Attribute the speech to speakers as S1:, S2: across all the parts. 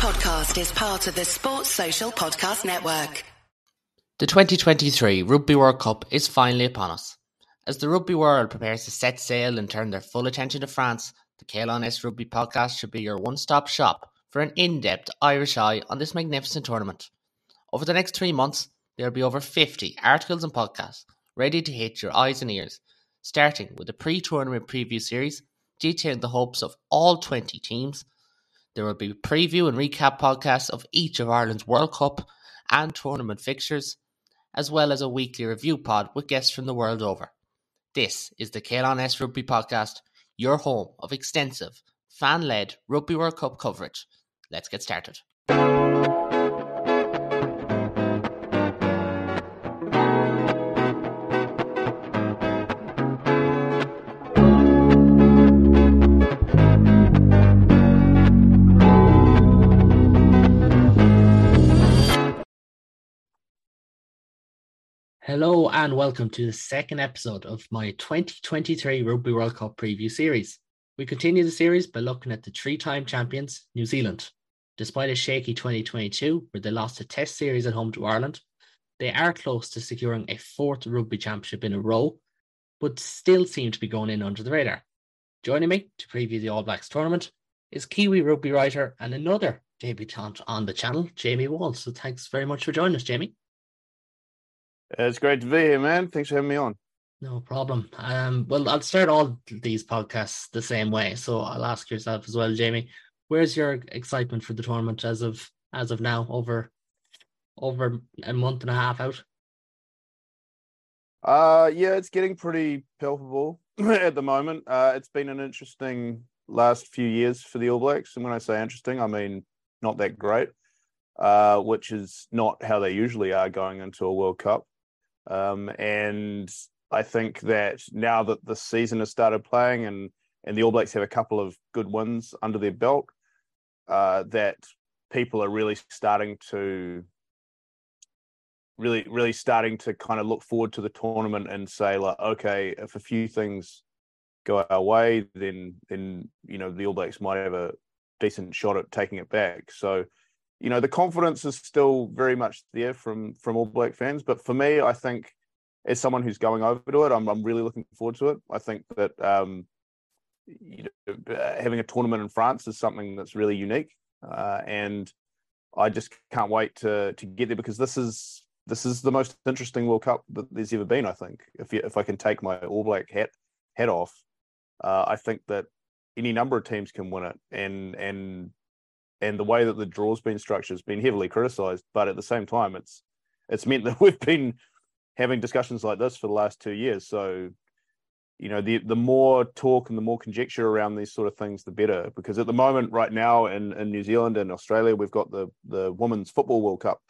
S1: podcast is part of the Sports Social Podcast Network.
S2: The 2023 Rugby World Cup is finally upon us. As the rugby world prepares to set sail and turn their full attention to France, the Caolan's Rugby podcast should be your one stop shop for an in depth Irish eye on this magnificent tournament. Over the next three months, there will be over 50 articles and podcasts ready to hit your eyes and ears, starting with a pre tournament preview series detailing the hopes of all 20 teams. There will be preview and recap podcasts of each of Ireland's World Cup and tournament fixtures, as well as a weekly review pod with guests from the world over. This is the Caolan's Rugby Podcast, your home of extensive, fan led Rugby World Cup coverage. Let's get started. Hello and welcome to the second episode of my 2023 Rugby World Cup preview series. We continue the series by looking at the three time champions, New Zealand. Despite a shaky 2022 where they lost a test series at home to Ireland, they are close to securing a fourth rugby championship in a row, but still seem to be going in under the radar. Joining me to preview the All Blacks tournament is Kiwi rugby writer and another debutant on the channel, Jamie Wall. So thanks very much for joining us, Jamie.
S3: It's great to be here, man. Thanks for having me on.
S2: No problem. Um, well, I'll start all these podcasts the same way. So I'll ask yourself as well, Jamie. Where's your excitement for the tournament as of as of now? Over over a month and a half out.
S3: Uh, yeah, it's getting pretty palpable at the moment. Uh, it's been an interesting last few years for the All Blacks, and when I say interesting, I mean not that great. Uh, which is not how they usually are going into a World Cup. Um, and I think that now that the season has started playing and and the All Blacks have a couple of good wins under their belt, uh, that people are really starting to really really starting to kind of look forward to the tournament and say like, okay, if a few things go our way, then then you know the All Blacks might have a decent shot at taking it back. So you know the confidence is still very much there from from all black fans but for me i think as someone who's going over to it i'm, I'm really looking forward to it. I think that um, you know, having a tournament in france is something that's really unique uh, and i just can't wait to to get there because this is this is the most interesting world cup that there's ever been i think. If you, if i can take my all black hat hat off uh, i think that any number of teams can win it and and and the way that the draw's been structured has been heavily criticised. But at the same time, it's it's meant that we've been having discussions like this for the last two years. So, you know, the the more talk and the more conjecture around these sort of things, the better. Because at the moment, right now in, in New Zealand and Australia, we've got the the Women's Football World Cup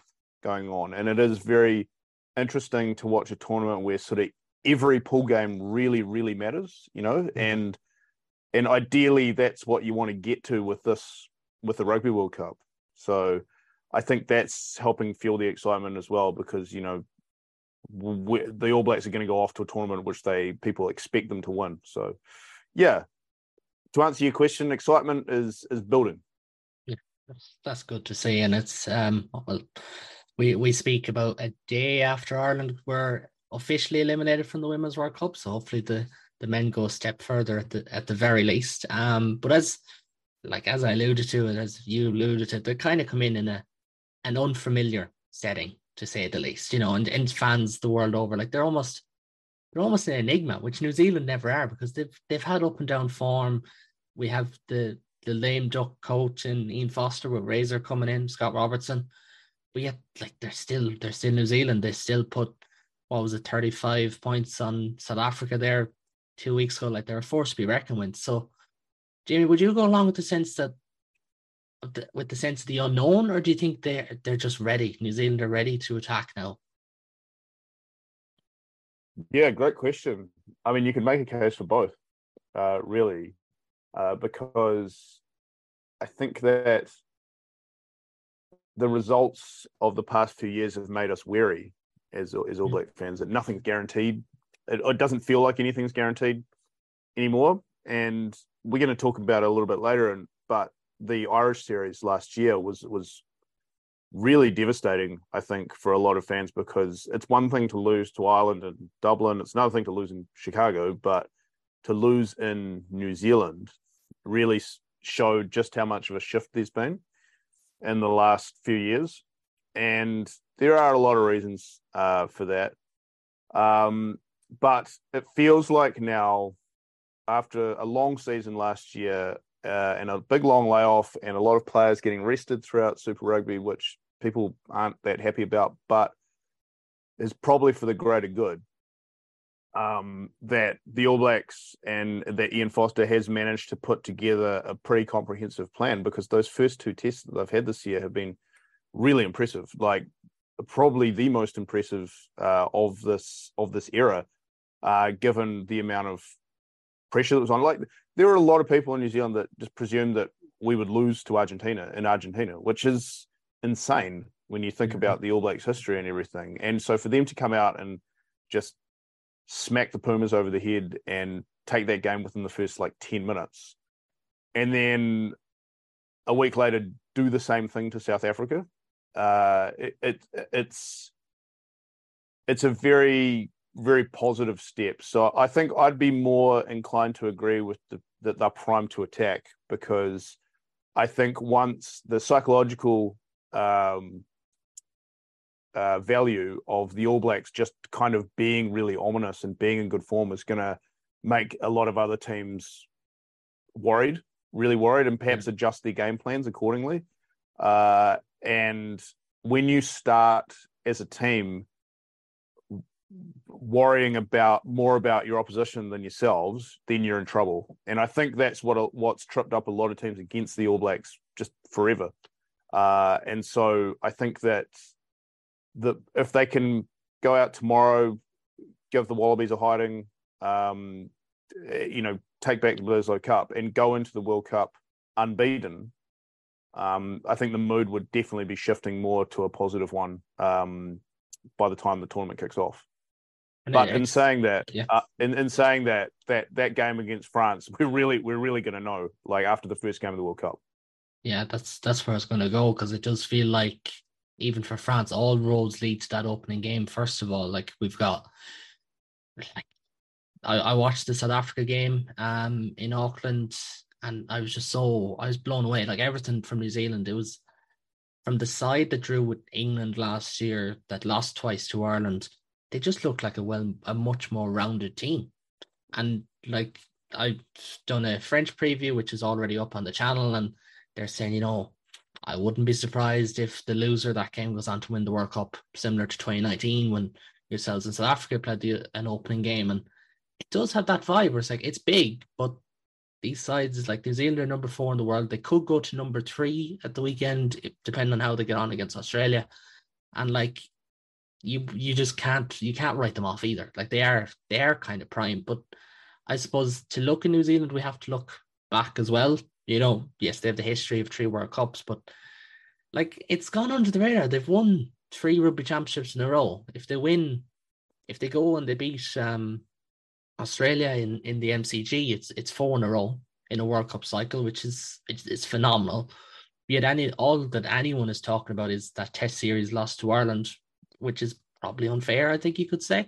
S3: going on, and it is very interesting to watch a tournament where sort of every pool game really, really matters. You know, mm-hmm. and and ideally that's what you want to get to with this with the Rugby World Cup. So I think that's helping fuel the excitement as well because you know the All Blacks are going to go off to a tournament which they people expect them to win. So yeah, to answer your question, excitement is is building.
S2: That's, that's good to see, and it's um well, we we speak about a day after Ireland were officially eliminated from the Women's World Cup, so hopefully the the men go a step further at the at the very least. Um, but as like as I alluded to and as you alluded to, they kind of come in in a an unfamiliar setting to say the least, you know, and, and fans the world over, like they're almost they're almost an enigma, which New Zealand never are because they've they've had up and down form. We have the the lame duck coach and Ian Foster with Razor coming in, Scott Robertson. But yet, like they're still they're still New Zealand. They still put what was it, 35 points on South Africa there two weeks ago. Like they're a force to be reckoned with. So Jamie, would you go along with the sense that with the sense of the unknown, or do you think they're they're just ready? New Zealand are ready to attack now.
S3: Yeah, great question. I mean, you can make a case for both, uh, really, uh, because I think that the results of the past few years have made us wary as as All mm. Black fans that nothing's guaranteed. It, it doesn't feel like anything's guaranteed anymore, and we're going to talk about it a little bit later. And but the Irish series last year was was really devastating, I think, for a lot of fans because it's one thing to lose to Ireland and Dublin, it's another thing to lose in Chicago, but to lose in New Zealand really showed just how much of a shift there's been in the last few years. And there are a lot of reasons uh, for that. Um, but it feels like now, after a long season last year uh, and a big long layoff, and a lot of players getting rested throughout Super Rugby, which people aren't that happy about, but is probably for the greater good. Um, that the All Blacks and that Ian Foster has managed to put together a pretty comprehensive plan because those first two tests that they've had this year have been really impressive. Like probably the most impressive uh, of this of this era, uh, given the amount of pressure that was on. Like there are a lot of people in New Zealand that just presume that we would lose to Argentina in Argentina, which is insane when you think mm-hmm. about the All Blacks history and everything. And so for them to come out and just smack the Pumas over the head and take that game within the first like 10 minutes, and then a week later do the same thing to South Africa, uh, it, it it's it's a very very positive steps. So I think I'd be more inclined to agree with the, that they're primed to attack because I think once the psychological um, uh, value of the All Blacks just kind of being really ominous and being in good form is going to make a lot of other teams worried, really worried, and perhaps mm. adjust their game plans accordingly. Uh, and when you start as a team worrying about more about your opposition than yourselves, then you're in trouble. And I think that's what what's tripped up a lot of teams against the All Blacks just forever. Uh, and so I think that the if they can go out tomorrow, give the Wallabies a hiding, um, eh, you know, take back the Bledisloe Cup and go into the World Cup unbeaten, um, I think the mood would definitely be shifting more to a positive one um, by the time the tournament kicks off. But in saying that, yeah. uh, in, in saying that, that that game against France, we're really we're really going to know like after the first game of the World Cup.
S2: Yeah, that's that's where it's going to go because it does feel like even for France, all roads lead to that opening game. First of all, like we've got, like, I, I watched the South Africa game um in Auckland and I was just so I was blown away. Like everything from New Zealand, it was from the side that drew with England last year, that lost twice to Ireland. They just looked like a well, a much more rounded team, and like I've done a French preview, which is already up on the channel, and they're saying, you know, I wouldn't be surprised if the loser that game goes on to win the World Cup, similar to 2019 when yourselves in South Africa played the, an opening game, and it does have that vibe where it's like it's big, but these sides, like New Zealand, are number four in the world. They could go to number three at the weekend, depending on how they get on against Australia. And like you, you just can't you can't write them off either. Like they are they are kind of prime. But I suppose to look in New Zealand, we have to look back as well. You know, yes, they have the history of three World Cups, but like it's gone under the radar. They've won three rugby championships in a row. If they win, if they go and they beat um Australia in, in the MCG, it's it's four in a row in a World Cup cycle, which is it's, it's phenomenal. Yet any all that anyone is talking about is that Test series lost to Ireland, which is probably unfair. I think you could say,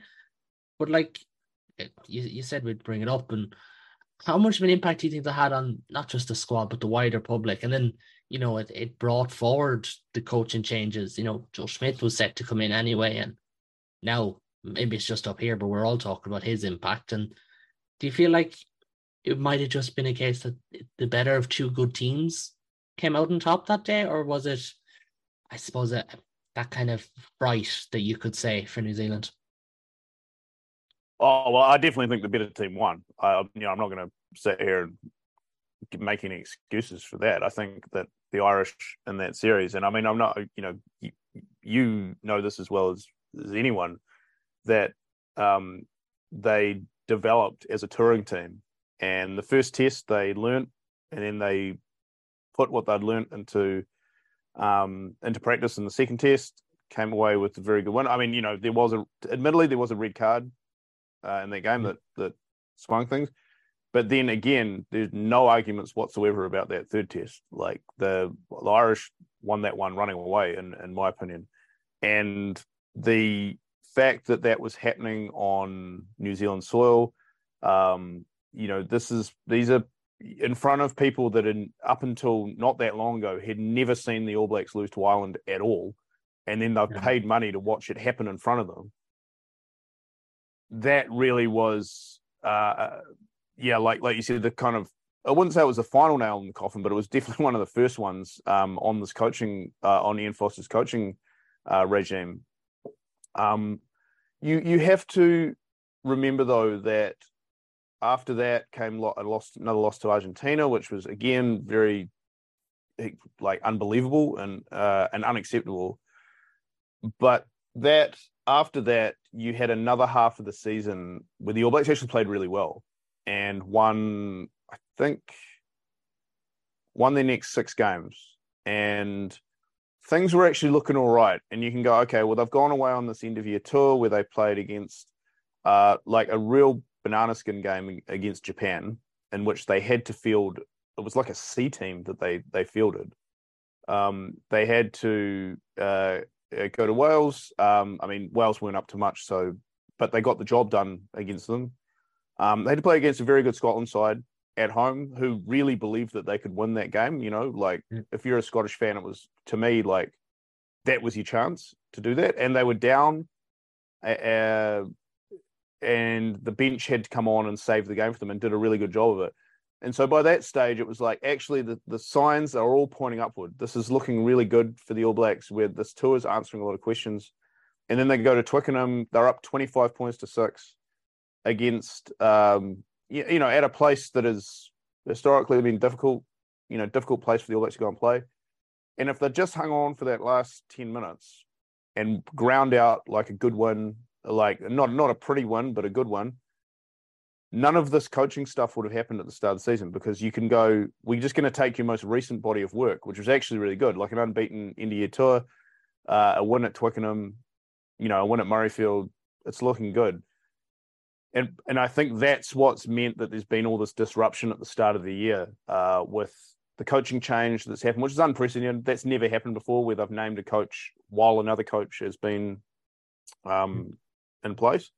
S2: but like you, you said, we'd bring it up, and how much of an impact do you think that had on not just the squad but the wider public? And then you know it it brought forward the coaching changes. You know, Joe Schmidt was set to come in anyway, and now maybe it's just up here, but we're all talking about his impact. And do you feel like it might have just been a case that the better of two good teams came out on top that day, or was it, I suppose, a, that kind of fright that you could say for New Zealand?
S3: Oh well, I definitely think the better team won. I, you know, I'm not going to sit here and make any excuses for that. I think that the Irish in that series, and I mean, I'm not, you know, you, you know this as well as, as anyone that um, they developed as a touring team. And the first test they learnt, and then they put what they'd learnt into um, into practice in the second test. Came away with a very good win. I mean, you know, there was a admittedly there was a red card uh, in that game that that swung things, but then again, there's no arguments whatsoever about that third test. Like the, the Irish won that one running away, in in my opinion, and the fact that that was happening on New Zealand soil, um, you know, this is these are in front of people that in up until not that long ago had never seen the All Blacks lose to Ireland at all, and then they've yeah. paid money to watch it happen in front of them. That really was uh, yeah, like like you said, the kind of I wouldn't say it was the final nail in the coffin, but it was definitely one of the first ones um, on this coaching uh, on Ian Foster's coaching uh, regime. Um, you you have to remember though that after that came a loss another loss to Argentina, which was again very like unbelievable and uh, and unacceptable. But that after that, you had another half of the season where the All Blacks actually played really well and won, I think, won their next six games. And things were actually looking all right. And you can go, okay, well, they've gone away on this end of year tour where they played against uh, like a real banana skin game against Japan, in which they had to field. It was like a C team that they they fielded. Um, they had to uh, go to Wales. Um, I mean, Wales weren't up to much, so but they got the job done against them. Um, they had to play against a very good Scotland side at home who really believed that they could win that game. You know, like mm. if you're a Scottish fan, it was to me like that was your chance to do that. And they were down, uh, and the bench had to come on and save the game for them and did a really good job of it. And so by that stage, it was like actually the, the signs are all pointing upward. This is looking really good for the All Blacks, where this tour is answering a lot of questions. And then they go to Twickenham, they're up 25 points to six against um, you, you know at a place that has historically been difficult, you know, difficult place for the All Blacks to go and play. And if they just hung on for that last ten minutes and ground out like a good win, like not not a pretty one, but a good one, none of this coaching stuff would have happened at the start of the season because you can go, we're just going to take your most recent body of work, which was actually really good, like an unbeaten India tour, uh, a win at Twickenham, you know, a win at Murrayfield. It's looking good and and I think that's what's meant that there's been all this disruption at the start of the year uh, with the coaching change that's happened, which is unprecedented. That's never happened before, where they've named a coach while another coach has been um, in place.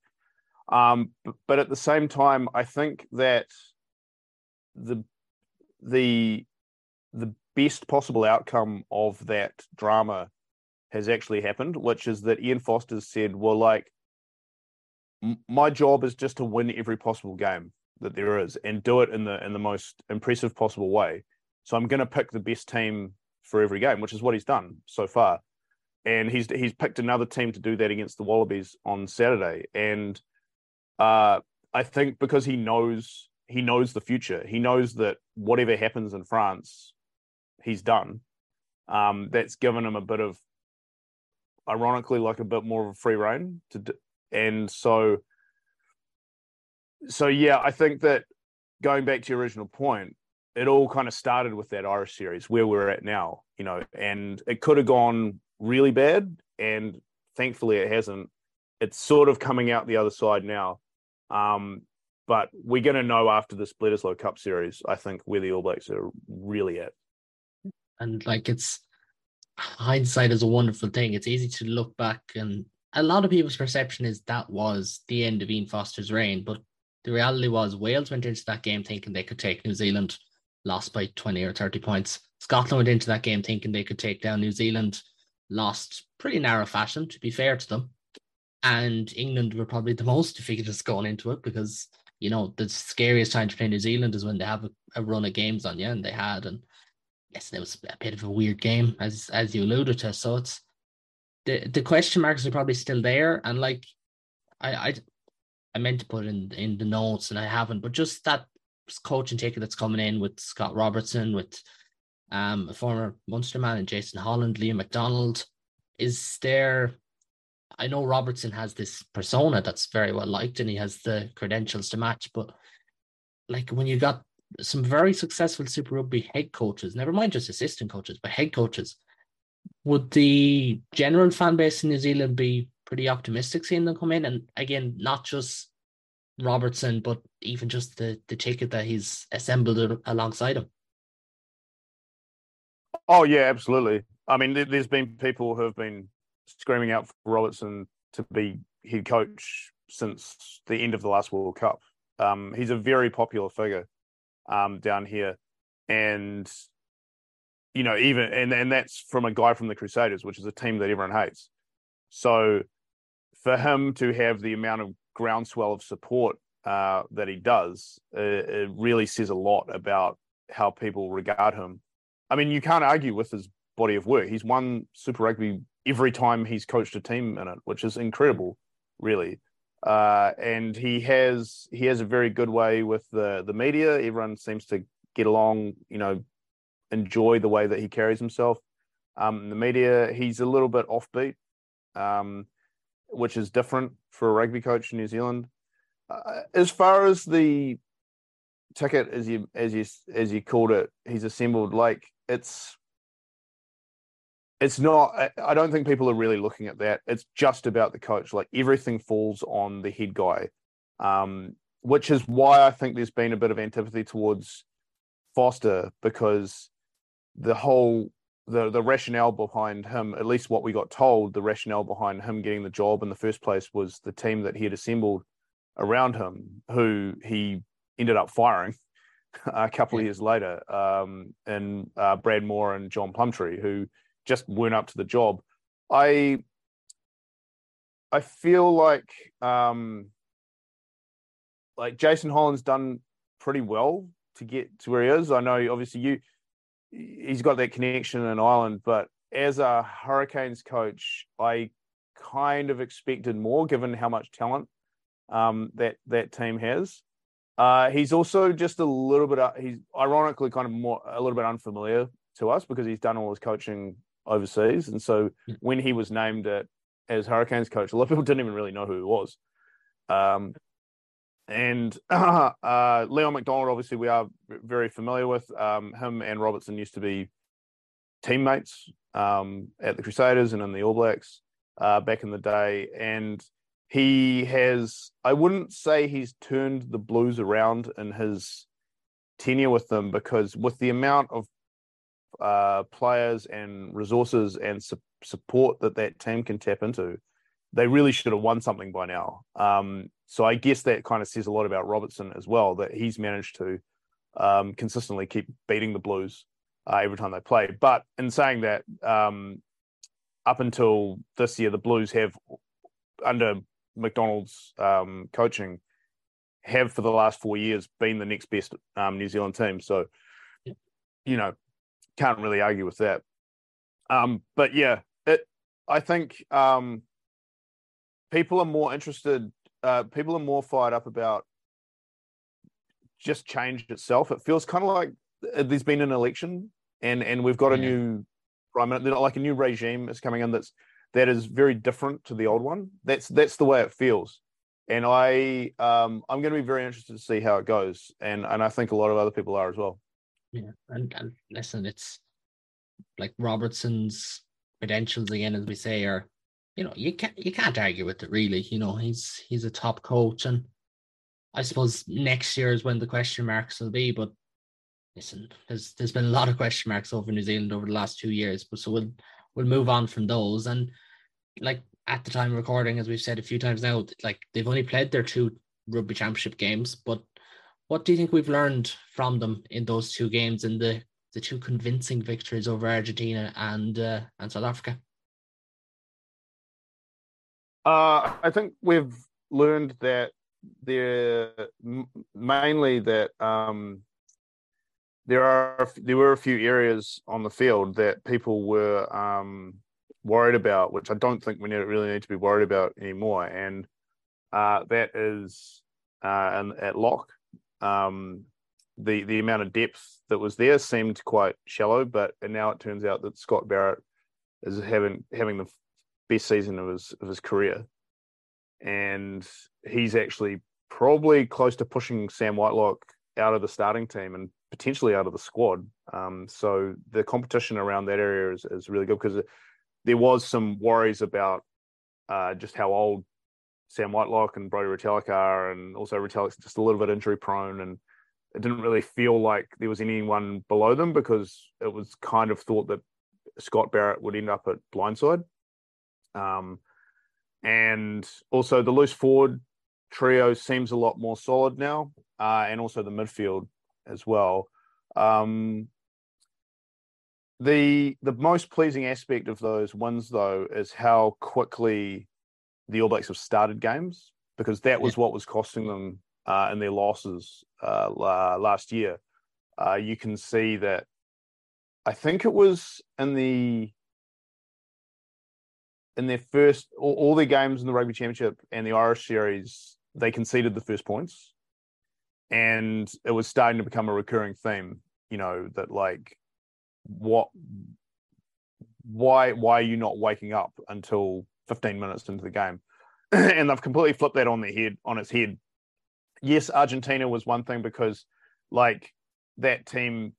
S3: Um, but, but at the same time, I think that the the the best possible outcome of that drama has actually happened, which is that Ian Foster's said, well, like my job is just to win every possible game that there is and do it in the in the most impressive possible way. So I'm going to pick the best team for every game, which is what he's done so far. And he's he's picked another team to do that against the Wallabies on Saturday. And uh, I think because he knows he knows the future, he knows that whatever happens in France, he's done. Um, that's given him a bit of, ironically, like a bit more of a free reign to and so so yeah i think that going back to your original point it all kind of started with that irish series where we're at now you know and it could have gone really bad and thankfully it hasn't it's sort of coming out the other side now um, but we're going to know after this Bledisloe Cup series, I think, where the All Blacks are really at.
S2: And like it's hindsight is a wonderful thing. It's easy to look back and a lot of people's perception is that was the end of Ian Foster's reign, but the reality was Wales went into that game thinking they could take New Zealand, lost by 20 or 30 points. Scotland went into that game thinking they could take down New Zealand, lost pretty narrow fashion, to be fair to them. And England were probably the most defeated going into it because, you know, the scariest time to play New Zealand is when they have a, a run of games on you, and they had. And yes, it was a bit of a weird game, as as you alluded to. So it's the the question marks are probably still there, and like I I I meant to put in in the notes and I haven't, but just that coaching ticket that's coming in with Scott Robertson, with um a former Munster man and Jason Holland, Leon MacDonald, is there? I know Robertson has this persona that's very well liked and he has the credentials to match, but like when you got some very successful Super Rugby head coaches, never mind just assistant coaches, but head coaches would the general fan base in New Zealand be pretty optimistic seeing them come in? And again, not just Robertson, but even just the the ticket that he's assembled alongside him.
S3: Oh yeah, absolutely. I mean, there's been people who have been screaming out for Robertson to be head coach since the end of the last World Cup. Um, he's a very popular figure um, down here, and you know, even and and that's from a guy from the Crusaders, which is a team that everyone hates. So, for him to have the amount of groundswell of support uh, that he does, uh, it really says a lot about how people regard him. I mean, you can't argue with his body of work. He's won Super Rugby every time he's coached a team in it, which is incredible, really. Uh, and he has he has a very good way with the the media. Everyone seems to get along, you know, enjoy the way that he carries himself. Um, the media, he's a little bit offbeat, um, which is different for a rugby coach in New Zealand. Uh, as far as the ticket, as you as you as you called it, he's assembled. Like it's it's not i don't think people are really looking at that. It's just about the coach. Like everything falls on the head guy um, which is why i think there's been a bit of antipathy towards foster because the whole the the rationale behind him at least what we got told the rationale behind him getting the job in the first place was the team that he had assembled around him who he ended up firing a couple of years later um, and uh, brad Mooar and john plumtree who just weren't up to the job. I I feel like um like Jason Holland's done pretty well to get to where he is. I know obviously you he's got that connection in Ireland, but as a Hurricanes coach, I kind of expected more given how much talent um, that that team has. Uh, he's also just a little bit. Uh, he's ironically kind of more a little bit unfamiliar to us because he's done all his coaching overseas. And so when he was named at, as Hurricanes coach, a lot of people didn't even really know who he was. Um, and uh, uh, Leon MacDonald, obviously, we are very familiar with. Um, him and Robertson used to be teammates um, at the Crusaders and in the All Blacks uh, back in the day. And he has, I wouldn't say he's turned the Blues around in his tenure with them because with the amount of uh, players and resources and su- support that that team can tap into, they really should have won something by now. Um, so I guess that kind of says a lot about Robertson as well that he's managed to um, consistently keep beating the Blues uh, every time they play. But in saying that, um, up until this year, the Blues have under MacDonald's um, coaching have for the last four years been the next best um, New Zealand team. So, you know, can't really argue with that. Um, but yeah, it. I think um, people are more interested. Uh, people are more fired up about just change itself. It feels kind of like there's been an election, and and we've got a new prime minister, like a new regime is coming in that's that is very different to the old one. That's that's the way it feels, and I um, I'm going to be very interested to see how it goes, and and I think a lot of other people are as well.
S2: Yeah, and, and listen, it's like Robertson's credentials again, as we say, are you know you can't you can't argue with it really. You know he's he's a top coach, and I suppose next year is when the question marks will be. But listen, there's there's been a lot of question marks over New Zealand over the last two years, but so we'll we'll move on from those. And like at the time recording, as we've said a few times now, like they've only played their two rugby championship games, but what do you think we've learned from them in those two games in the the two convincing victories over Argentina and uh, and South Africa?
S3: Uh, I think we've learned that there mainly that um, there are there were a few areas on the field that people were um, worried about, which I don't think we really need to be worried about anymore, and uh, that is uh, and at lock. Um, the the amount of depth that was there seemed quite shallow, but now it turns out that Scott Barrett is having having the best season of his of his career, and he's actually probably close to pushing Sam Whitelock out of the starting team and potentially out of the squad. Um, so the competition around that area is, is really good because there was some worries about uh, just how old Sam Whitelock and Brodie Retallick are, and also Retallick's just a little bit injury prone, and it didn't really feel like there was anyone below them because it was kind of thought that Scott Barrett would end up at blindside. Um, and also the loose forward trio seems a lot more solid now, uh, and also the midfield as well. Um, the the most pleasing aspect of those wins, though, is how quickly the All Blacks have started games because that was yeah. what was costing them uh, in their losses uh, last year. Uh, you can see that. I think it was in the in their first all, all their games in the rugby championship and the Irish series, they conceded the first points, and it was starting to become a recurring theme. You know that like what why why are you not waking up until 15 minutes into the game? And they've completely flipped that on their head on its head. Yes argentina was one thing because like that team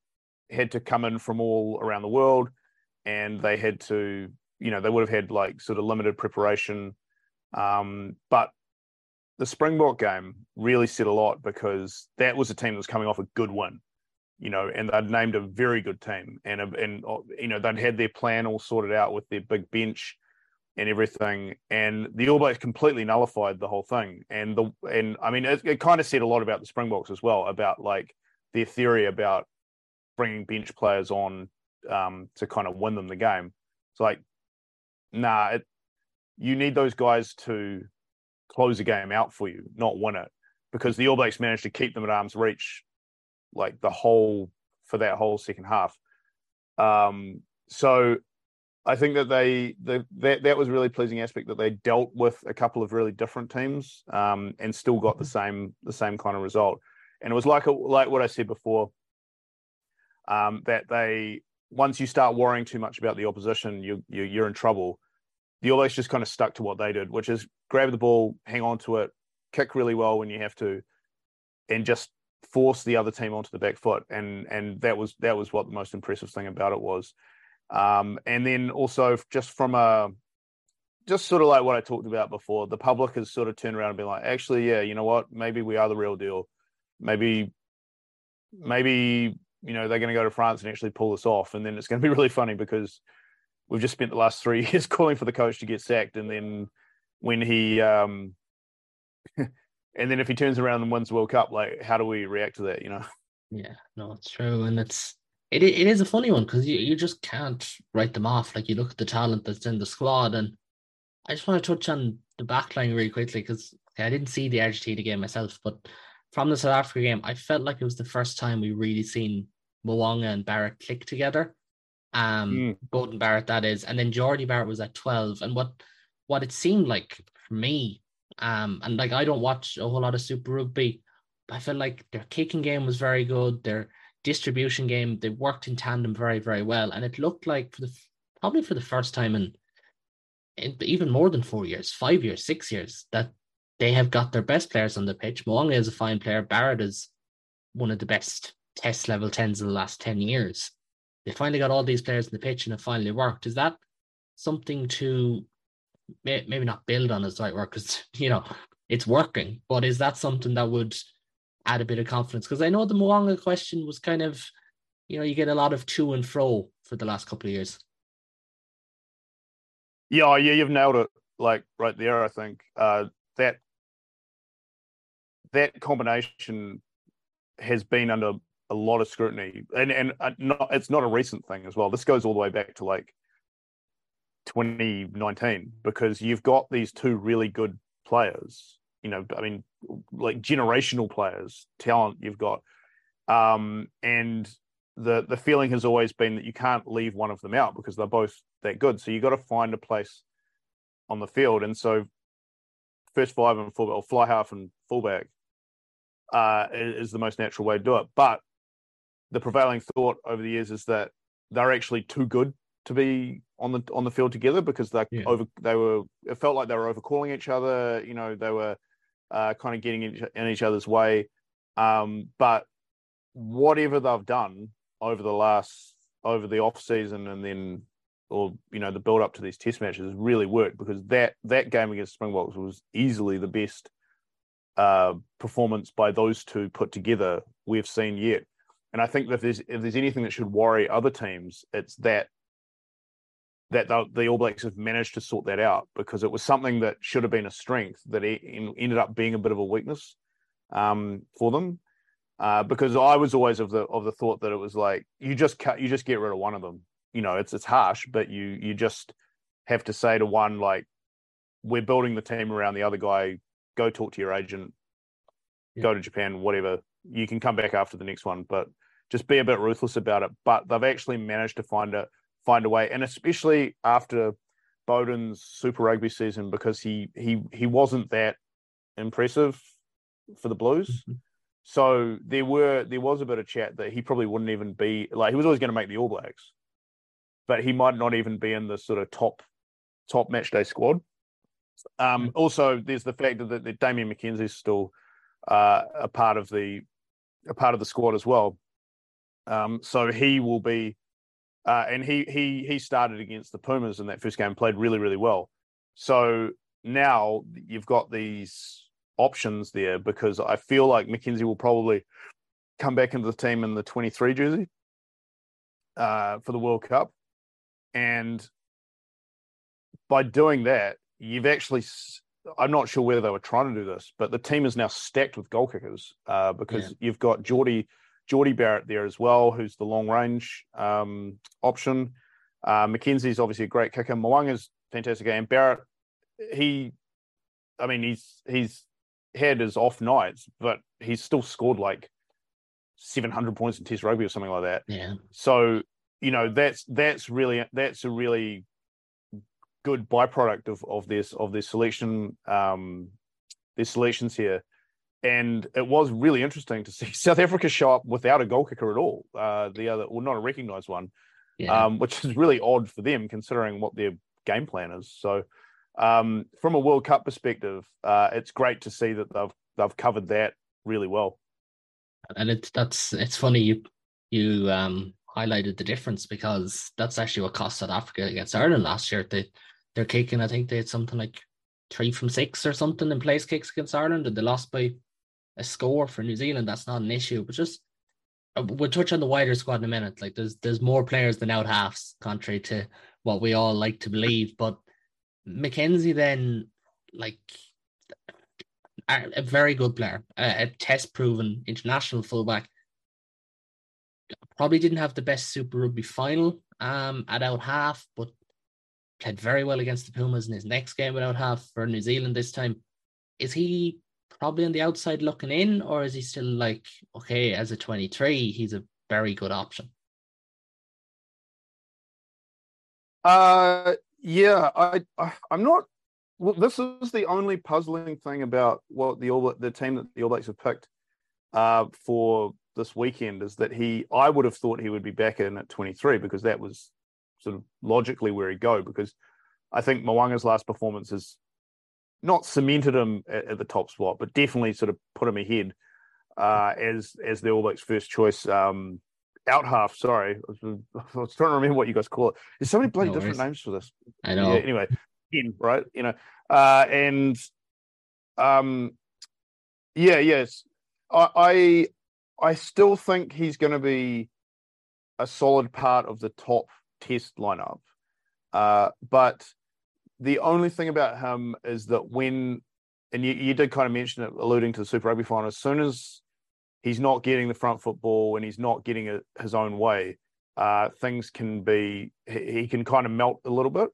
S3: had to come in from all around the world and they had to you know they would have had like sort of limited preparation. Um, but the springbok game really said a lot because that was a team that was coming off a good win you know, and they'd named a very good team, and and uh, you know they'd had their plan all sorted out with their big bench and everything, and the All Blacks completely nullified the whole thing. And the and I mean, it, it kind of said a lot about the Springboks as well about like their theory about bringing bench players on um, to kind of win them the game. It's like, nah, it, you need those guys to close the game out for you, not win it, because the All Blacks managed to keep them at arm's reach like the whole for that whole second half. Um, so I think that they the, that that was a really pleasing aspect that they dealt with a couple of really different teams um, and still got the mm-hmm. same the same kind of result. And it was like a, like what I said before um, that they once you start worrying too much about the opposition, you, you you're in trouble. The All Blacks just kind of stuck to what they did, which is grab the ball, hang on to it, kick really well when you have to, and just force the other team onto the back foot, and and that was that was what the most impressive thing about it was. Um, and then also just from a just sort of like what I talked about before, the public has sort of turned around and been like, actually, yeah, you know what? Maybe we are the real deal. Maybe, maybe you know they're going to go to France and actually pull this off, and then it's going to be really funny because we've just spent the last three years calling for the coach to get sacked, and then when he um, and then if he turns around and wins the World Cup, like how do we react to that? You know?
S2: Yeah, no, it's true, and it's it it is a funny one because you, you just can't write them off. Like you look at the talent that's in the squad, and I just want to touch on the backline really quickly because I didn't see the Argentina game myself, but from the South Africa game, I felt like it was the first time we really seen Mo'unga and Barrett click together. Um, mm. Beauden Barrett, that is, and then Jordie Barrett was at twelve, and what what it seemed like for me um, and like I don't watch a whole lot of Super Rugby. I felt like their kicking game was very good. Their distribution game, they worked in tandem very, very well. And it looked like for the probably for the first time in, in even more than four years, five years, six years, that they have got their best players on the pitch. Mo'unga is a fine player. Barrett is one of the best test level tens in the last 10 years. They finally got all these players on the pitch and it finally worked. Is that something to maybe not build on is right word because you know it's working. But is that something that would add a bit of confidence? Because I know the Mo'unga question was kind of, you know, you get a lot of to and fro for the last couple of years.
S3: Yeah, yeah, you've nailed it. Like right there, I think uh, that that combination has been under a lot of scrutiny, and and uh, not, it's not a recent thing as well. This goes all the way back to like 2019 because you've got these two really good players. You know, I mean, like generational players, talent you've got, um, and the the feeling has always been that you can't leave one of them out because they're both that good. So you got to find a place on the field, and so first five and fullback, or fly half and fullback, uh, is the most natural way to do it. But the prevailing thought over the years is that they're actually too good to be on the on the field together because they yeah. over they were it felt like they were overcalling each other. You know, they were uh, kind of getting in, in each other's way. Um, but whatever they've done over the last over the off season and then or you know the build up to these test matches really worked because that that game against Springboks was easily the best uh, performance by those two put together we've seen yet. And I think that if there's if there's anything that should worry other teams, it's that that the, the, All Blacks have managed to sort that out because it was something that should have been a strength that ended up being a bit of a weakness um, for them. Uh, because I was always of the of the thought that it was like you just cut you just get rid of one of them. You know, it's it's harsh, but you you just have to say to one like we're building the team around the other guy. Go talk to your agent. Yeah. Go to Japan, whatever. You can come back after the next one, but just be a bit ruthless about it. But they've actually managed to find a find a way, and especially after Beauden's Super Rugby season, because he he he wasn't that impressive for the Blues. Mm-hmm. So there were there was a bit of chat that he probably wouldn't even be like he was always going to make the All Blacks, but he might not even be in the sort of top top match day squad. Um, mm-hmm. Also, there's the fact that, that Damian McKenzie's still uh, a part of the a part of the squad as well. Um, so he will be, uh, and he he he started against the Pumas in that first game, played really really well. So now you've got these options there because I feel like McKenzie will probably come back into the team in the 23 jersey uh, for the World Cup. And by doing that, you've actually, I'm not sure whether they were trying to do this, but the team is now stacked with goal kickers uh, because yeah. you've got Jordie, Jordie Barrett there as well, who's the long range um, option. Uh, McKenzie's obviously a great kicker. Mo'unga's fantastic. And Barrett, he, I mean, he's he's had his off nights, but he's still scored like 700 points in Test rugby or something like that.
S2: Yeah.
S3: So you know that's that's really that's a really good byproduct of of this of this selection um their selections here. And it was really interesting to see South Africa show up without a goal kicker at all. Uh, the other, well, not a recognised one, yeah. um, which is really odd for them considering what their game plan is. So, um, from a World Cup perspective, uh, it's great to see that they've they've covered that really well.
S2: And it's that's it's funny you you um, highlighted the difference because that's actually what cost South Africa against Ireland last year. They they're kicking, I think they had something like three from six or something in place kicks against Ireland, and they lost by a score for New Zealand. That's not an issue, but just uh, we'll touch on the wider squad in a minute. Like there's there's more players than out halves, contrary to what we all like to believe. But McKenzie then like a very good player, a, a test proven international fullback. Probably didn't have the best Super Rugby final um, at out half, but played very well against the Pumas in his next game at out half for New Zealand this time. Is he probably on the outside looking in, or is he still like, okay, as a 23, he's a very good option?
S3: Uh, yeah, I, I am not. Well, this is the only puzzling thing about what the All the team that the All Blacks have picked uh, for this weekend is that he. I would have thought he would be back in at 23 because that was sort of logically where he'd go because I think Mo'unga's last performance has not cemented him at, at, the top spot, but definitely sort of put him ahead uh, as as the All Blacks' first choice um, out half. Sorry, I was, I was, trying to remember what you guys call it. There's so many bloody no different names for this.
S2: I know.
S3: Yeah, anyway, in right, you know, uh, and um, yeah, yes, I, I, I still think he's going to be a solid part of the top test lineup, uh, but the only thing about him is that when and you, you did kind of mention it alluding to the super rugby final as soon as he's not getting the front football and he's not getting it his own way, uh, things can be he can kind of melt a little bit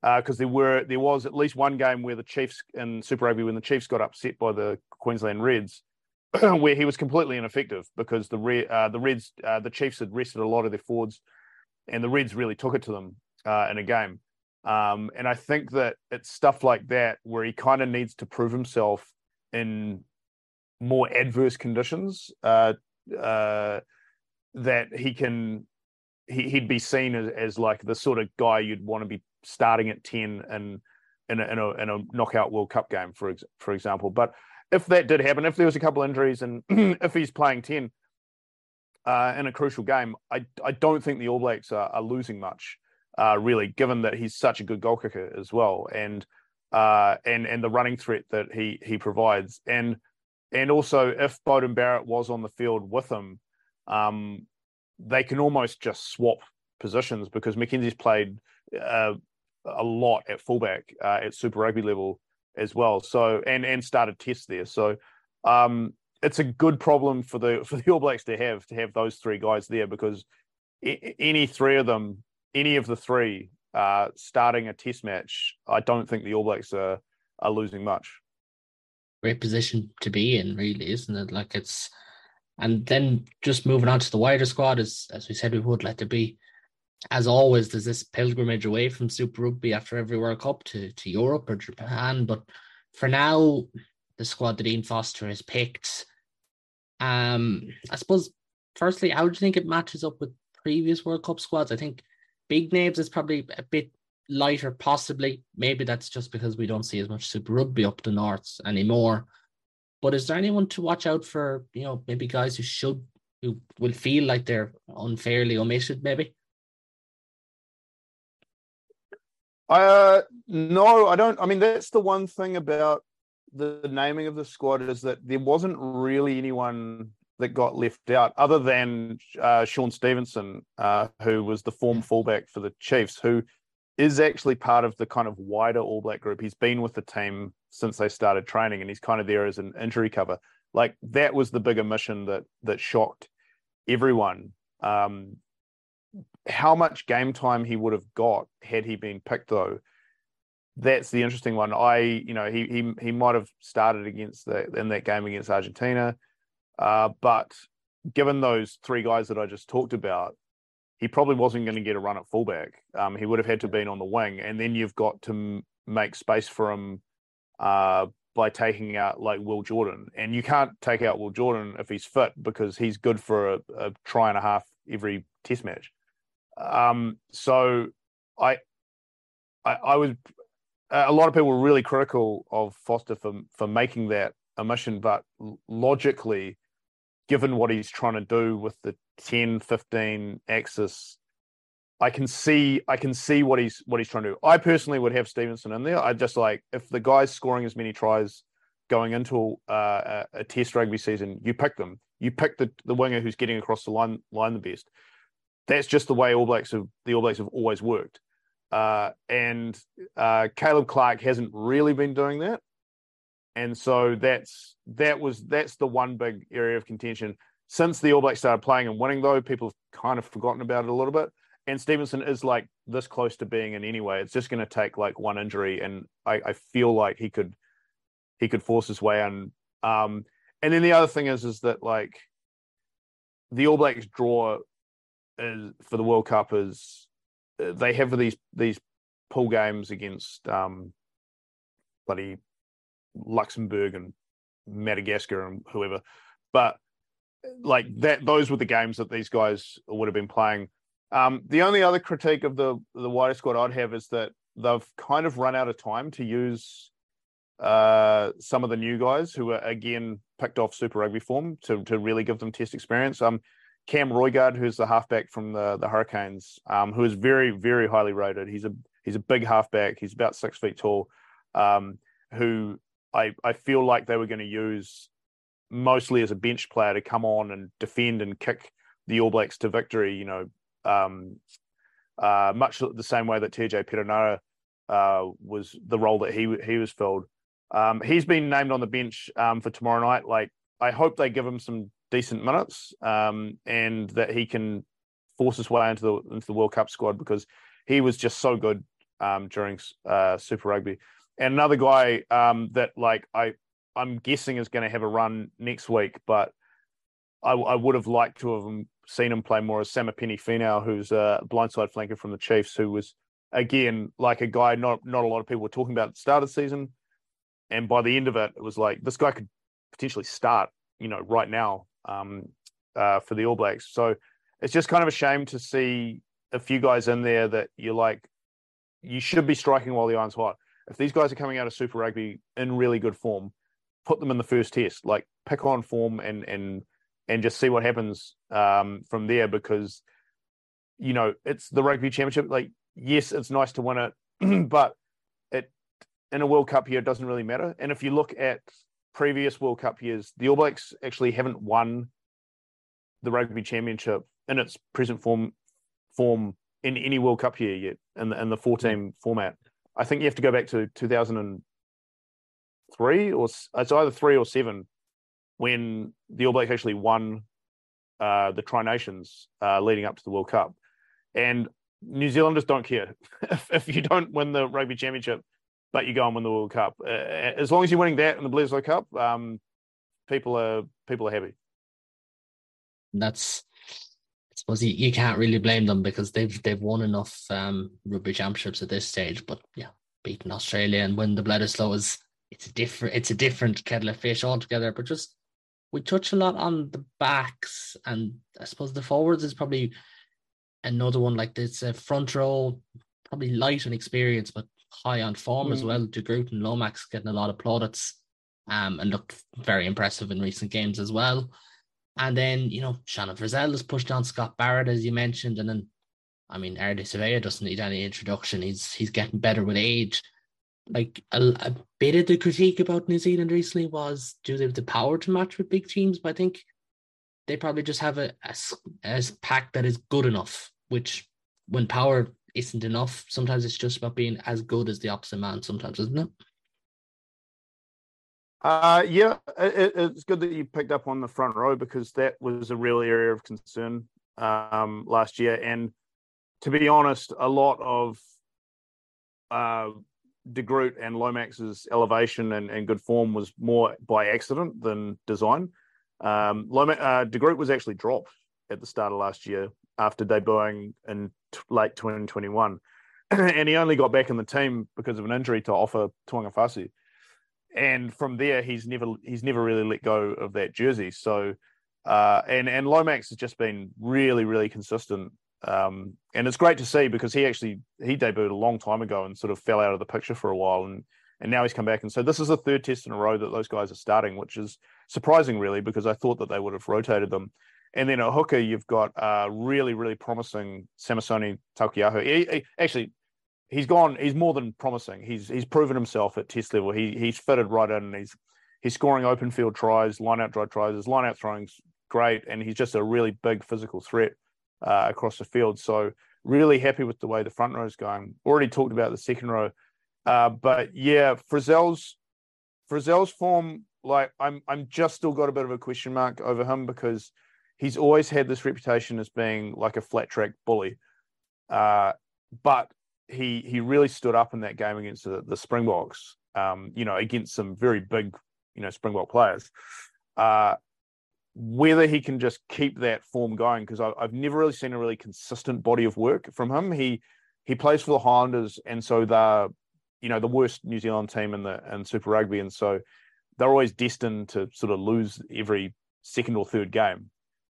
S3: because uh, there were there was at least one game where the Chiefs in Super Rugby when the Chiefs got upset by the Queensland Reds, where he was completely ineffective because the uh, the Reds uh, the Chiefs had rested a lot of their forwards, and the Reds really took it to them uh, in a game. Um, and I think that it's stuff like that where he kind of needs to prove himself in more adverse conditions uh, uh, that he can he, would be seen as, as like the sort of guy you'd want to be starting at 10 and in a, in a, in a knockout World Cup game, for ex- for example. But if that did happen, if there was a couple injuries, and if he's playing ten uh, in a crucial game, I I don't think the All Blacks are, are losing much uh, really, given that he's such a good goal kicker as well, and uh, and and the running threat that he he provides, and and also if Beauden Barrett was on the field with him, um, they can almost just swap positions because McKenzie's played uh, a lot at fullback uh, at Super Rugby level as well. So and and started tests there. So um, it's a good problem for the for the All Blacks to have to have those three guys there because any three of them, any of the three, uh, starting a test match, I don't think the All Blacks are are losing much.
S2: Great position to be in, really, isn't it? Like it's, and then just moving on to the wider squad, as as we said we would, let there be, as always, there's this pilgrimage away from Super Rugby after every World Cup to to Europe or Japan, but for now, the squad that Ian Foster has picked. Um, I suppose, firstly, how do you think it matches up with previous World Cup squads? I think big names is probably a bit lighter, possibly. Maybe that's just because we don't see as much Super Rugby up the north anymore. But is there anyone to watch out for? You know, maybe guys who should, who will feel like they're unfairly omitted, maybe.
S3: I uh, no, I don't. I mean, that's the one thing about the naming of the squad is that there wasn't really anyone that got left out other than uh, Shaun Stevenson, uh, who was the form fullback for the Chiefs, who is actually part of the kind of wider All Black group. He's been with the team since they started training, and he's kind of there as an injury cover. Like that was the bigger mission that that shocked everyone. Um, how much game time he would have got had he been picked, though, that's the interesting one. I, you know, he he he might have started against the in that game against Argentina, uh, but given those three guys that I just talked about, he probably wasn't going to get a run at fullback. Um, he would have had to have been on the wing, and then you've got to m- make space for him uh, by taking out like Will Jordan, and you can't take out Will Jordan if he's fit because he's good for a, a try and a half every Test match. Um, so I, I, I was a lot of people were really critical of Foster for for making that omission, but logically, given what he's trying to do with the 10, 15 axis, I can see I can see what he's what he's trying to do. I personally would have Stevenson in there. I just like if the guy's scoring as many tries going into uh, a, Test rugby season, you pick them. You pick the, the winger who's getting across the line line the best. That's just the way All Blacks have the All Blacks have always worked. Uh, and uh, Caleb Clarke hasn't really been doing that, and so that's that was that's the one big area of contention since the All Blacks started playing and winning. Though people have kind of forgotten about it a little bit, and Stevenson is like this close to being in anyway. It's just going to take like one injury, and I, I, feel like he could he could force his way in. Um, and then the other thing is is that like the All Blacks draw is, for the World Cup is they have these these pool games against um, bloody Luxembourg and Madagascar and whoever, but like that, those were the games that these guys would have been playing. Um, the only other critique of the the wider squad I'd have is that they've kind of run out of time to use uh, some of the new guys who are again picked off Super Rugby form to to really give them test experience. Um, Cam Roigard, who's the halfback from the the Hurricanes, um, who is very very highly rated. He's a he's a big halfback. He's about six feet tall. Um, who I I feel like they were going to use mostly as a bench player to come on and defend and kick the All Blacks to victory. You know, um, uh, much the same way that TJ Perenara uh, was the role that he he was filled. Um, he's been named on the bench um, for tomorrow night. Like I hope they give him some decent minutes um, and that he can force his way into the into the World Cup squad because he was just so good um, during uh, Super Rugby. And another guy um, that like I I'm guessing is going to have a run next week, but I, I, would have liked to have seen him play more as Samipeni Finau, who's a blindside flanker from the Chiefs, who was again like a guy not not a lot of people were talking about at the start of the season, and by the end of it, it was like this guy could potentially start, you know, right now um, uh, for the All Blacks. So it's just kind of a shame to see a few guys in there that you're like, you should be striking while the iron's hot. If these guys are coming out of Super Rugby in really good form, put them in the first test. Like pick on form and and and just see what happens um, from there because you know it's the rugby championship. Like yes, it's nice to win it, but it in a World Cup year it doesn't really matter. And if you look at previous World Cup years, the All Blacks actually haven't won the Rugby Championship in its present form form in any World Cup year yet in the in the four team format. I think you have to go back to 2003 or it's either three or seven when the All Blacks actually won uh, the Tri Nations uh, leading up to the World Cup. And New Zealanders don't care if, if you don't win the Rugby Championship, but you go and win the World Cup. Uh, as long as you're winning that and the Bledisloe Cup, um, people are people are happy.
S2: That's suppose you, you can't really blame them because they've they've won enough um, rugby championships at this stage. But yeah, beating Australia and win the Bledisloe is it's a different it's a different kettle of fish altogether. But just we touch a lot on the backs, and I suppose the forwards is probably another one like this. A front row, probably light on experience, but high on form mm. as well. De Groot and Lomax getting a lot of plaudits, um, and looked very impressive in recent games as well. And then you know Shannon Frizzell has pushed on Scott Barrett as you mentioned, and then I mean Ardie Savea doesn't need any introduction. He's he's getting better with age like a, a, bit of the critique about New Zealand recently was do they have the power to match with big teams? But I think they probably just have a, a, a pack that is good enough, which when power isn't enough, sometimes it's just about being as good as the opposite man, sometimes, isn't it?
S3: Uh, yeah, it, it's good that you picked up on the front row because that was a real area of concern um, last year. And to be honest, a lot of uh, De Groot and Lomax's elevation and, and good form was more by accident than design. Um, uh, De Groot was actually dropped at the start of last year after debuting in t- late 2021. and he only got back in the team because of an injury to offer Ofa Tu'ungafasi. And from there, he's never he's never really let go of that jersey. So, uh, and and Lomax has just been really really consistent. Um, and it's great to see because he actually he debuted a long time ago and sort of fell out of the picture for a while and and now he's come back. And so this is the third test in a row that those guys are starting which is surprising really because i thought that they would have rotated them. And then at hooker you've got uh really really promising he, he, actually he's gone he's more than promising he's he's proven himself at test level he he's fitted right in he's he's scoring open field tries line out drive tries his line out throwing's great and he's just a really big physical threat uh, across the field. So really happy with the way the front row is going. Already talked about the second row, uh, but yeah, Frizzell's Frizzell's form. Like I'm, I'm just still got a bit of a question mark over him because he's always had this reputation as being like a flat track bully, uh, but he he really stood up in that game against the, the Springboks. Um, you know, against some very big, you know, Springbok players. Uh, whether he can just keep that form going because I've never really seen a really consistent body of work from him. He he plays for the Highlanders, and so they're you know the worst New Zealand team in the in Super Rugby, and so they're always destined to sort of lose every second or third game.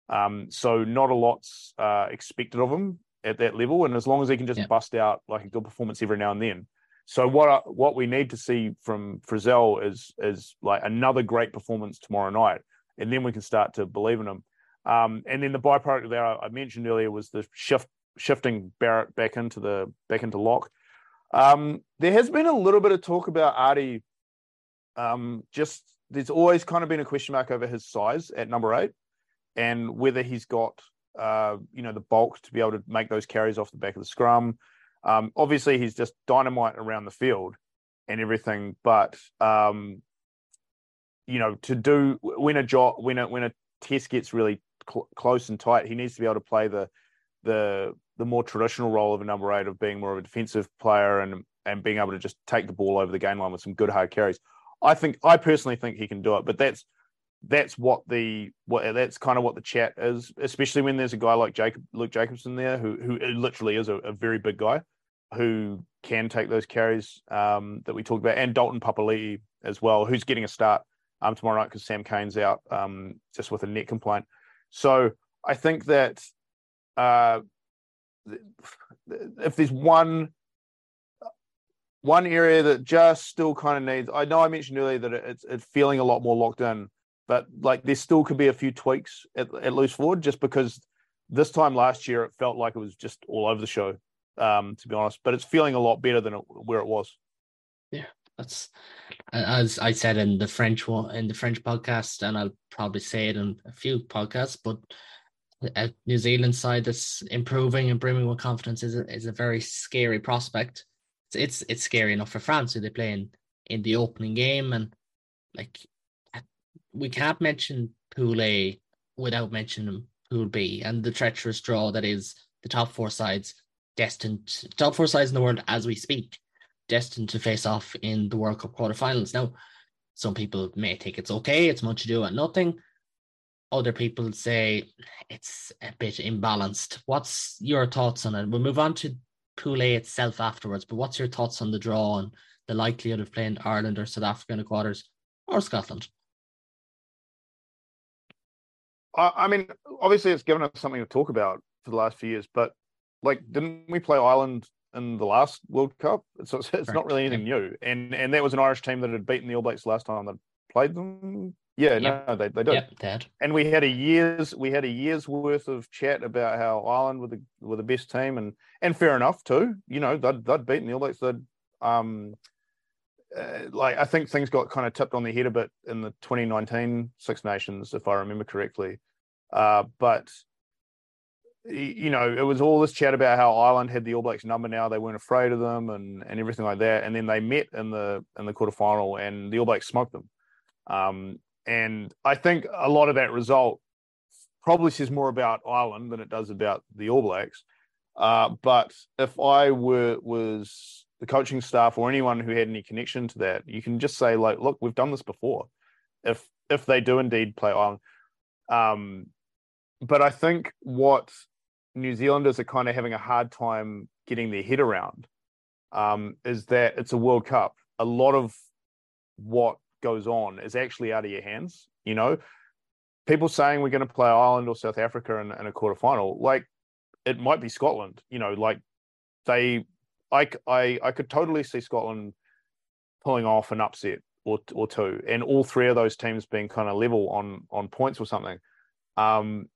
S3: Um, so not a lot's uh, expected of him at that level, and as long as he can just yeah. bust out like a good performance every now and then. So what what we need to see from Frizzell is is like another great performance tomorrow night and then we can start to believe in him. Um, and then the byproduct that I mentioned earlier was the shift shifting Barrett back into the back into lock. Um, there has been a little bit of talk about Ardie. Um, just there's always kind of been a question mark over his size at number eight, and whether he's got uh, you know the bulk to be able to make those carries off the back of the scrum. Um, obviously, he's just dynamite around the field and everything, but um, you know, to do when a job when a when a test gets really cl- close and tight, he needs to be able to play the the the more traditional role of a number eight of being more of a defensive player and and being able to just take the ball over the game line with some good hard carries. I think I personally think he can do it, but that's that's what the what that's kind of what the chat is, especially when there's a guy like Jacob Luke Jacobson there who who literally is a, a very big guy who can take those carries um, that we talked about, and Dalton Papali'i as well, who's getting a start um, tomorrow night because Sam Cane's out um, just with a neck complaint. So I think that uh, if there's one one area that just still kind of needs, I know I mentioned earlier that it's it's feeling a lot more locked in, but like there still could be a few tweaks at, at loose forward just because this time last year it felt like it was just all over the show. um, to be honest. But it's feeling a lot better than it, where it was.
S2: Yeah, that's as I said in the French one in the French podcast, and I'll probably say it in a few podcasts. But a New Zealand side that's improving and brimming with confidence is a, is a very scary prospect. It's, it's it's scary enough for France who they play in in the opening game, and like we can't mention Pool A without mentioning Pool B and the treacherous draw that is the top four sides destined top four sides in the world as we speak, destined to face off in the World Cup quarterfinals. Now, some people may think it's okay, it's much ado at nothing. Other people say it's a bit imbalanced. What's your thoughts on it? We'll move on to Pool A itself afterwards, but what's your thoughts on the draw and the likelihood of playing Ireland or South Africa in the quarters or Scotland?
S3: I mean, obviously, it's given us something to talk about for the last few years, but like, didn't we play Ireland in the last World Cup? So it's, it's not really anything new, and and that was an Irish team that had beaten the All Blacks last time that played them. Yeah, yep. no, they they did.
S2: Yep, did.
S3: And we had a year's we had a year's worth of chat about how Ireland were the were the best team, and and fair enough too. You know, they'd they'd beaten the All Blacks. They'd um uh, like I think things got kind of tipped on the head a bit in the 2019 Six Nations, if I remember correctly. Uh, but you know, it was all this chat about how Ireland had the All Blacks number now; they weren't afraid of them, and and everything like that. And then they met in the in the quarterfinal, and the All Blacks smoked them. Um, and I think a lot of that result probably says more about Ireland than it does about the All Blacks. Uh, but if I were was the coaching staff or anyone who had any connection to that, you can just say like, look, we've done this before. If if they do indeed play Ireland, um, but I think what New Zealanders are kind of having a hard time getting their head around um, is that it's a World Cup. A lot of what goes on is actually out of your hands. You know, people saying we're going to play Ireland or South Africa in, in a quarterfinal, like it might be Scotland. You know, like they, I, I, I could totally see Scotland pulling off an upset or or two, and all three of those teams being kind of level on on points or something. Um,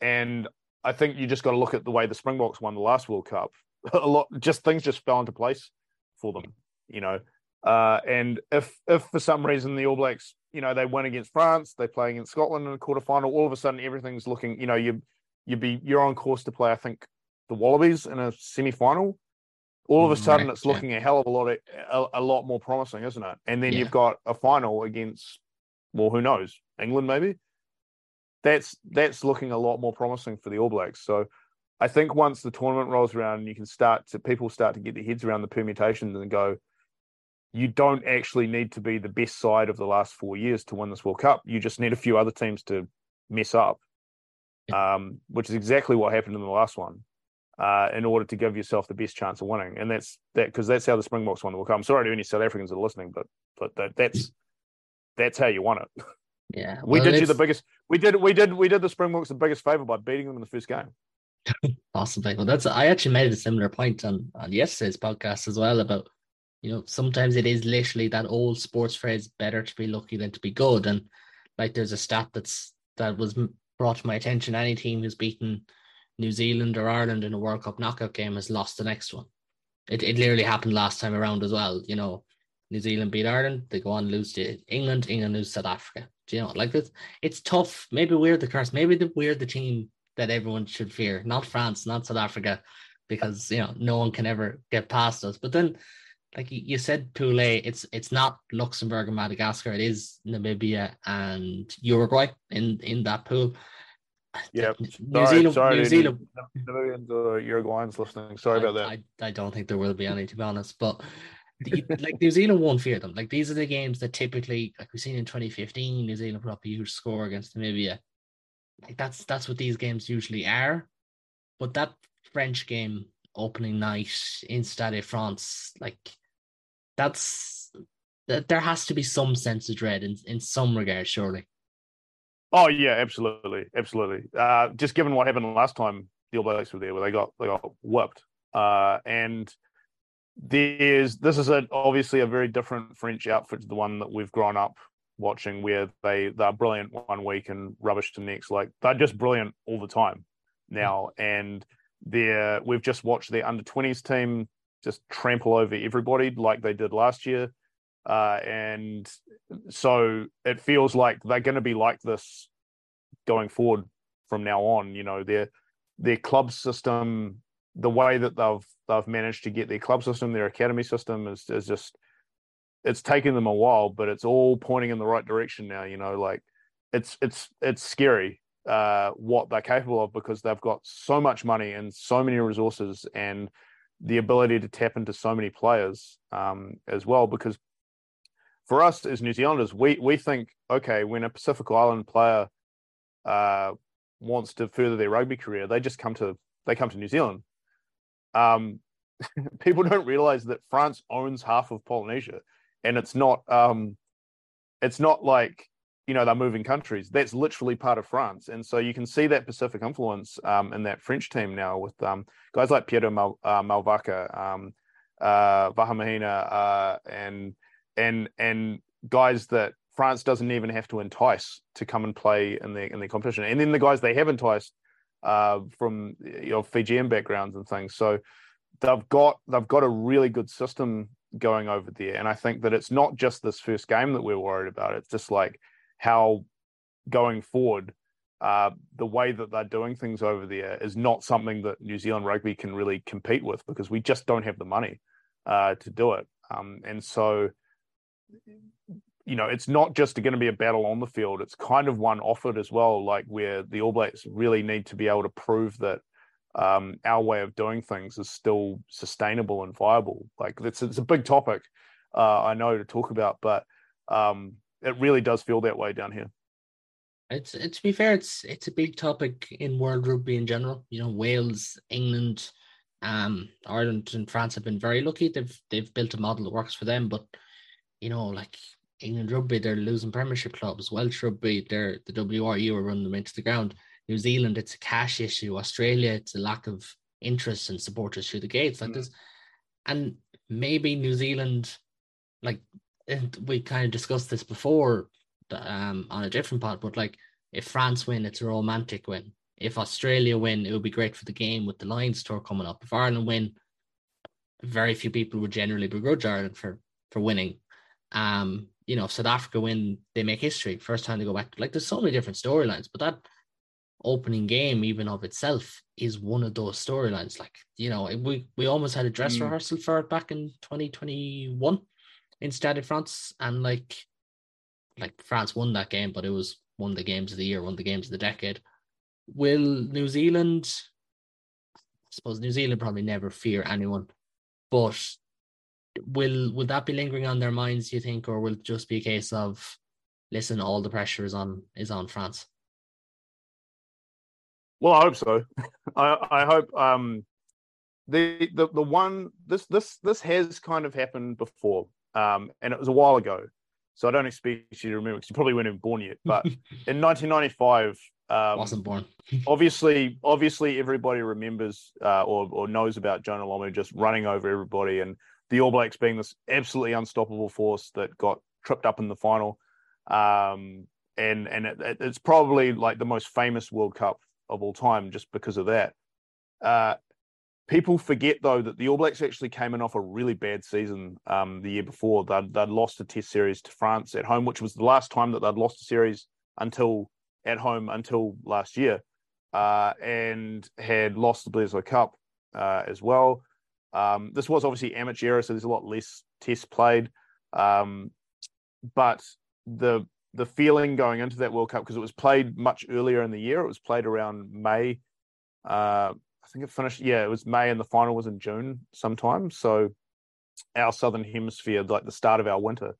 S3: and I think you just got to look at the way the Springboks won the last World Cup. A lot, just things just fell into place for them, you know. Uh, and if if for some reason the All Blacks, you know, they win against France, they play against Scotland in a quarterfinal, all of a sudden everything's looking, you know, you you be you're on course to play, I think, the Wallabies in a semi-final. All of a sudden, right, it's looking yeah. a hell of a lot of, a, a, lot more promising, isn't it? And then yeah. you've got a final against, well, who knows, England maybe that's that's looking a lot more promising for the All Blacks. So I think once the tournament rolls around and you can start to people start to get their heads around the permutations and go, you don't actually need to be the best side of the last four years to win this World Cup. You just need a few other teams to mess up, um, which is exactly what happened in the last one. Uh, in order to give yourself the best chance of winning, and that's that because that's how the Springboks won the World Cup. I'm sorry to any South Africans that are listening, but but that, that's that's how you won it.
S2: Yeah,
S3: we did you the biggest. We did we did we did the Springboks the biggest favor by beating them in the first game.
S2: Possibly. Well, that's I actually made a similar point on on yesterday's podcast as well about you know sometimes it is literally that old sports phrase better to be lucky than to be good and like there's a stat that's that was brought to my attention any team who's beaten New Zealand or Ireland in a World Cup knockout game has lost the next one. It it literally happened last time around as well. You know, New Zealand beat Ireland, they go on lose to England, England lose South Africa. Do you know, like this, it's tough. Maybe we're the curse. Maybe the, we're the team that everyone should fear, not France, not South Africa, because you know no one can ever get past us. But then, like you said, A, it's it's not Luxembourg and Madagascar. It is Namibia and Uruguay in in that pool.
S3: Yeah, New sorry, Zealand, sorry, New Zealand, Namibians or Uruguayans listening. Sorry
S2: I,
S3: about that.
S2: I, I don't think there will be any, to be honest. But like New Zealand won't fear them. Like these are the games that typically, like we've seen in 2015, New Zealand put up a huge score against Namibia. Like that's that's what these games usually are. But that French game opening night in Stade France, like that's that there has to be some sense of dread in, in some regard, surely.
S3: Oh yeah, absolutely, absolutely. Uh, just given what happened last time the All Blacks were there, where they got they got whipped, uh, and there's this is a, obviously a very different French outfit to the one that we've grown up watching, where they they're brilliant one week and rubbish the next. Like they're just brilliant all the time now, and They're, we've just watched their under 20s team just trample over everybody like they did last year. Uh, and so it feels like they're going to be like this going forward from now on. You know, their their club system, the way that they've they've managed to get their club system, their academy system is is just it's taken them a while, but it's all pointing in the right direction now. You know, like it's it's it's scary uh, what they're capable of because they've got so much money and so many resources and the ability to tap into so many players um, as well. Because for us as New Zealanders, we we think okay, when a Pacific Island player uh, wants to further their rugby career, they just come to they come to New Zealand. Um, people don't realize that France owns half of Polynesia, and it's not um, it's not like you know they're moving countries. That's literally part of France, and so you can see that Pacific influence um, in that French team now with um, guys like Peato Mal- uh, Mauvaka, um, uh, Vahaamahina, uh, and and and guys that France doesn't even have to entice to come and play in the in the competition, and then the guys they have enticed uh, from you know Fijian backgrounds and things. So they've got they've got a really good system going over there, and I think that it's not just this first game that we're worried about. It's just like how going forward, uh, the way that they're doing things over there is not something that New Zealand rugby can really compete with because we just don't have the money uh, to do it. Um, and so, you know, it's not just going to be a battle on the field. It's kind of one offered as well, like where the All Blacks really need to be able to prove that um, our way of doing things is still sustainable and viable. Like it's, it's a big topic, uh, I know to talk about, but um, it really does feel that way down here.
S2: It's it, to be fair, it's it's a big topic in world rugby in general. You know, Wales, England, um, Ireland, and France have been very lucky. They've they've built a model that works for them. But you know, like England rugby, they're losing Premiership clubs. Welsh rugby, they're the WRU are running them into the ground. New Zealand, it's a cash issue. Australia, it's a lack of interest and supporters through the gates like mm. this. And maybe New Zealand, like and we kind of discussed this before um, on a different pod, but like if France win, it's a romantic win. If Australia win, it would be great for the game with the Lions tour coming up. If Ireland win, very few people would generally begrudge Ireland for for winning. Um, you know, if South Africa win, they make history. First time they go back. Like there's so many different storylines, but that opening game, even of itself, is one of those storylines. Like you know, we we almost had a dress mm. rehearsal for it back in 2021 in Stade de France, and like like France won that game, but it was one of the games of the year, one of the games of the decade. Will New Zealand? I suppose New Zealand probably never fear anyone, but will will that be lingering on their minds? Do You think, or will it just be a case of listen, all the pressure is on is on France?
S3: Well, I hope so. I, I hope um, the the the one this this this has kind of happened before um, and it was a while ago. So I don't expect you to remember because you probably weren't even born yet. But in 1995, um,
S2: wasn't born.
S3: obviously, obviously, everybody remembers uh, or or knows about Jonah Lomu just running over everybody, and the All Blacks being this absolutely unstoppable force that got tripped up in the final. Um, and and it, it's probably like the most famous World Cup of all time just because of that. Uh, People forget though that the All Blacks actually came in off a really bad season um, the year before. They'd, they'd lost a Test series to France at home, which was the last time that they'd lost a series until at home until last year, uh, and had lost the Bledisloe Cup uh, as well. Um, this was obviously amateur era, so there's a lot less tests played. Um, but the the feeling going into that World Cup because it was played much earlier in the year. It was played around May, uh, think it finished. Yeah, it was May, and the final was in June sometime. So our southern hemisphere, like the start of our winter.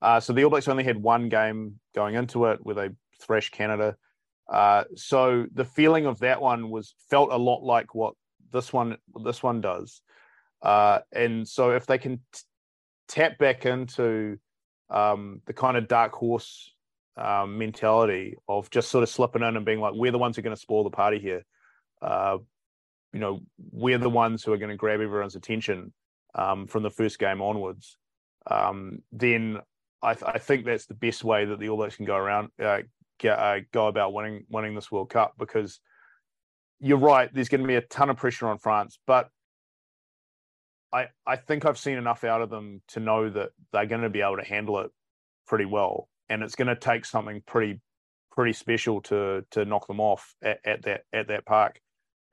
S3: Uh, so the All Blacks only had one game going into it where they thrashed Canada. Uh, so the feeling of that one was felt a lot like what this one this one does. Uh, and so if they can t- tap back into um, the kind of dark horse um, mentality of just sort of slipping in and being like, we're the ones who are going to spoil the party here. Uh, you know we're the ones who are going to grab everyone's attention um, from the first game onwards, um, then I, th- I, think that's the best way that the All Blacks can go around uh, get, uh, go about winning winning this World Cup because you're right. There's going to be a ton of pressure on France, but I I think I've seen enough out of them to know that they're going to be able to handle it pretty well, and it's going to take something pretty pretty special to to knock them off at, at that at that park.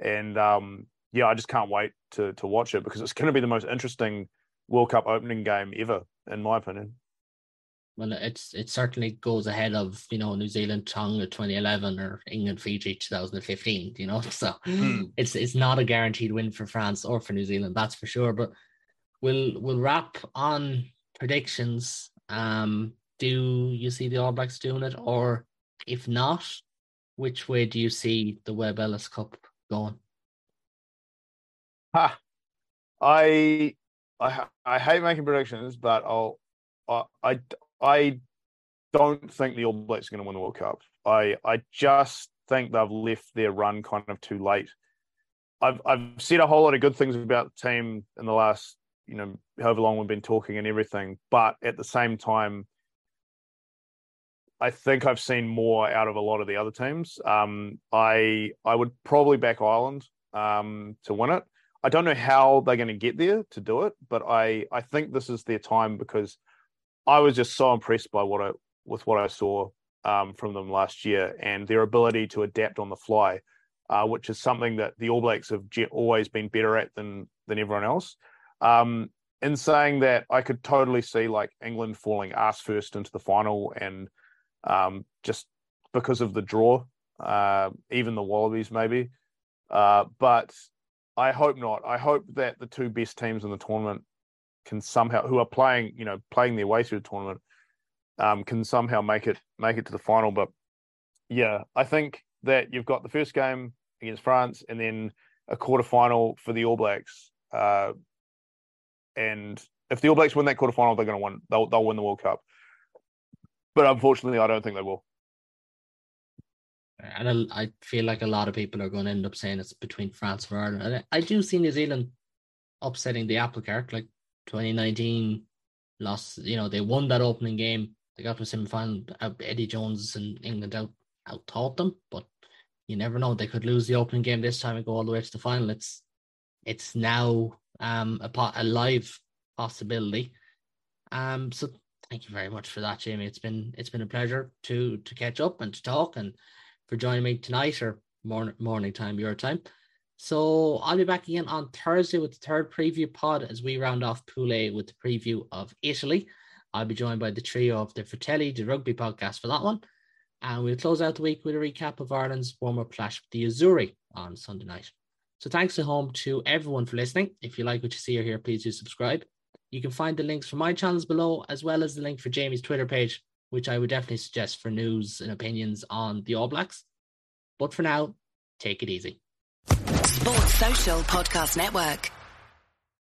S3: And um, yeah, I just can't wait to to watch it because it's going to be the most interesting World Cup opening game ever, in my opinion.
S2: Well, it's it certainly goes ahead of you know New Zealand Tonga 2011 or England Fiji 2015. You know, so hmm. it's it's not a guaranteed win for France or for New Zealand, that's for sure. But we'll we'll wrap on predictions. Um, do you see the All Blacks doing it, or if not, which way do you see the Webb Ellis Cup going?
S3: Ha! I I I hate making predictions, but I'll I I, I don't think the All Blacks are going to win the World Cup. I I just think they've left their run kind of too late. I've I've said a whole lot of good things about the team in the last you know however long we've been talking and everything, but at the same time, I think I've seen more out of a lot of the other teams. Um, I I would probably back Ireland um, to win it. I don't know how they're going to get there to do it, but I I think this is their time because I was just so impressed by what I with what I saw um, from them last year and their ability to adapt on the fly, uh, which is something that the All Blacks have always been better at than than everyone else. Um, in saying that, I could totally see like England falling ass first into the final and um, just because of the draw, uh, even the Wallabies maybe. Uh, but I hope not. I hope that the two best teams in the tournament can somehow, who are playing, you know, playing their way through the tournament, um, can somehow make it make it to the final. But yeah, I think that you've got the first game against France and then a quarter final for the All Blacks. Uh, and if the All Blacks win that quarter final, they're going to win. They'll they'll win the World Cup but unfortunately, I don't think they will.
S2: And I feel like a lot of people are going to end up saying it's between France and Ireland. And I do see New Zealand upsetting the apple cart, like 2019 lost. You know, they won that opening game. They got to a semi final. Eddie Jones and England out out taught them, but you never know. They could lose the opening game this time and go all the way to the final. It's it's now um a, a live possibility. Um, so Thank you very much for that, Jamie. It's been it's been a pleasure to to catch up and to talk and for joining me tonight or morning morning time your time. So I'll be back again on Thursday with the third preview pod as we round off A with the preview of Italy. I'll be joined by the trio of the Fratelli, the rugby podcast for that one. And we'll close out the week with a recap of Ireland's warm-up clash with the Azzurri on Sunday night. So thanks to home to everyone for listening. If you like what you see or hear, please do subscribe. You can find the links for my channels below, as well as the link for Jamie's Twitter page, which I would definitely suggest for news and opinions on the All Blacks. But for now, take it easy.
S1: Sports Social Podcast Network.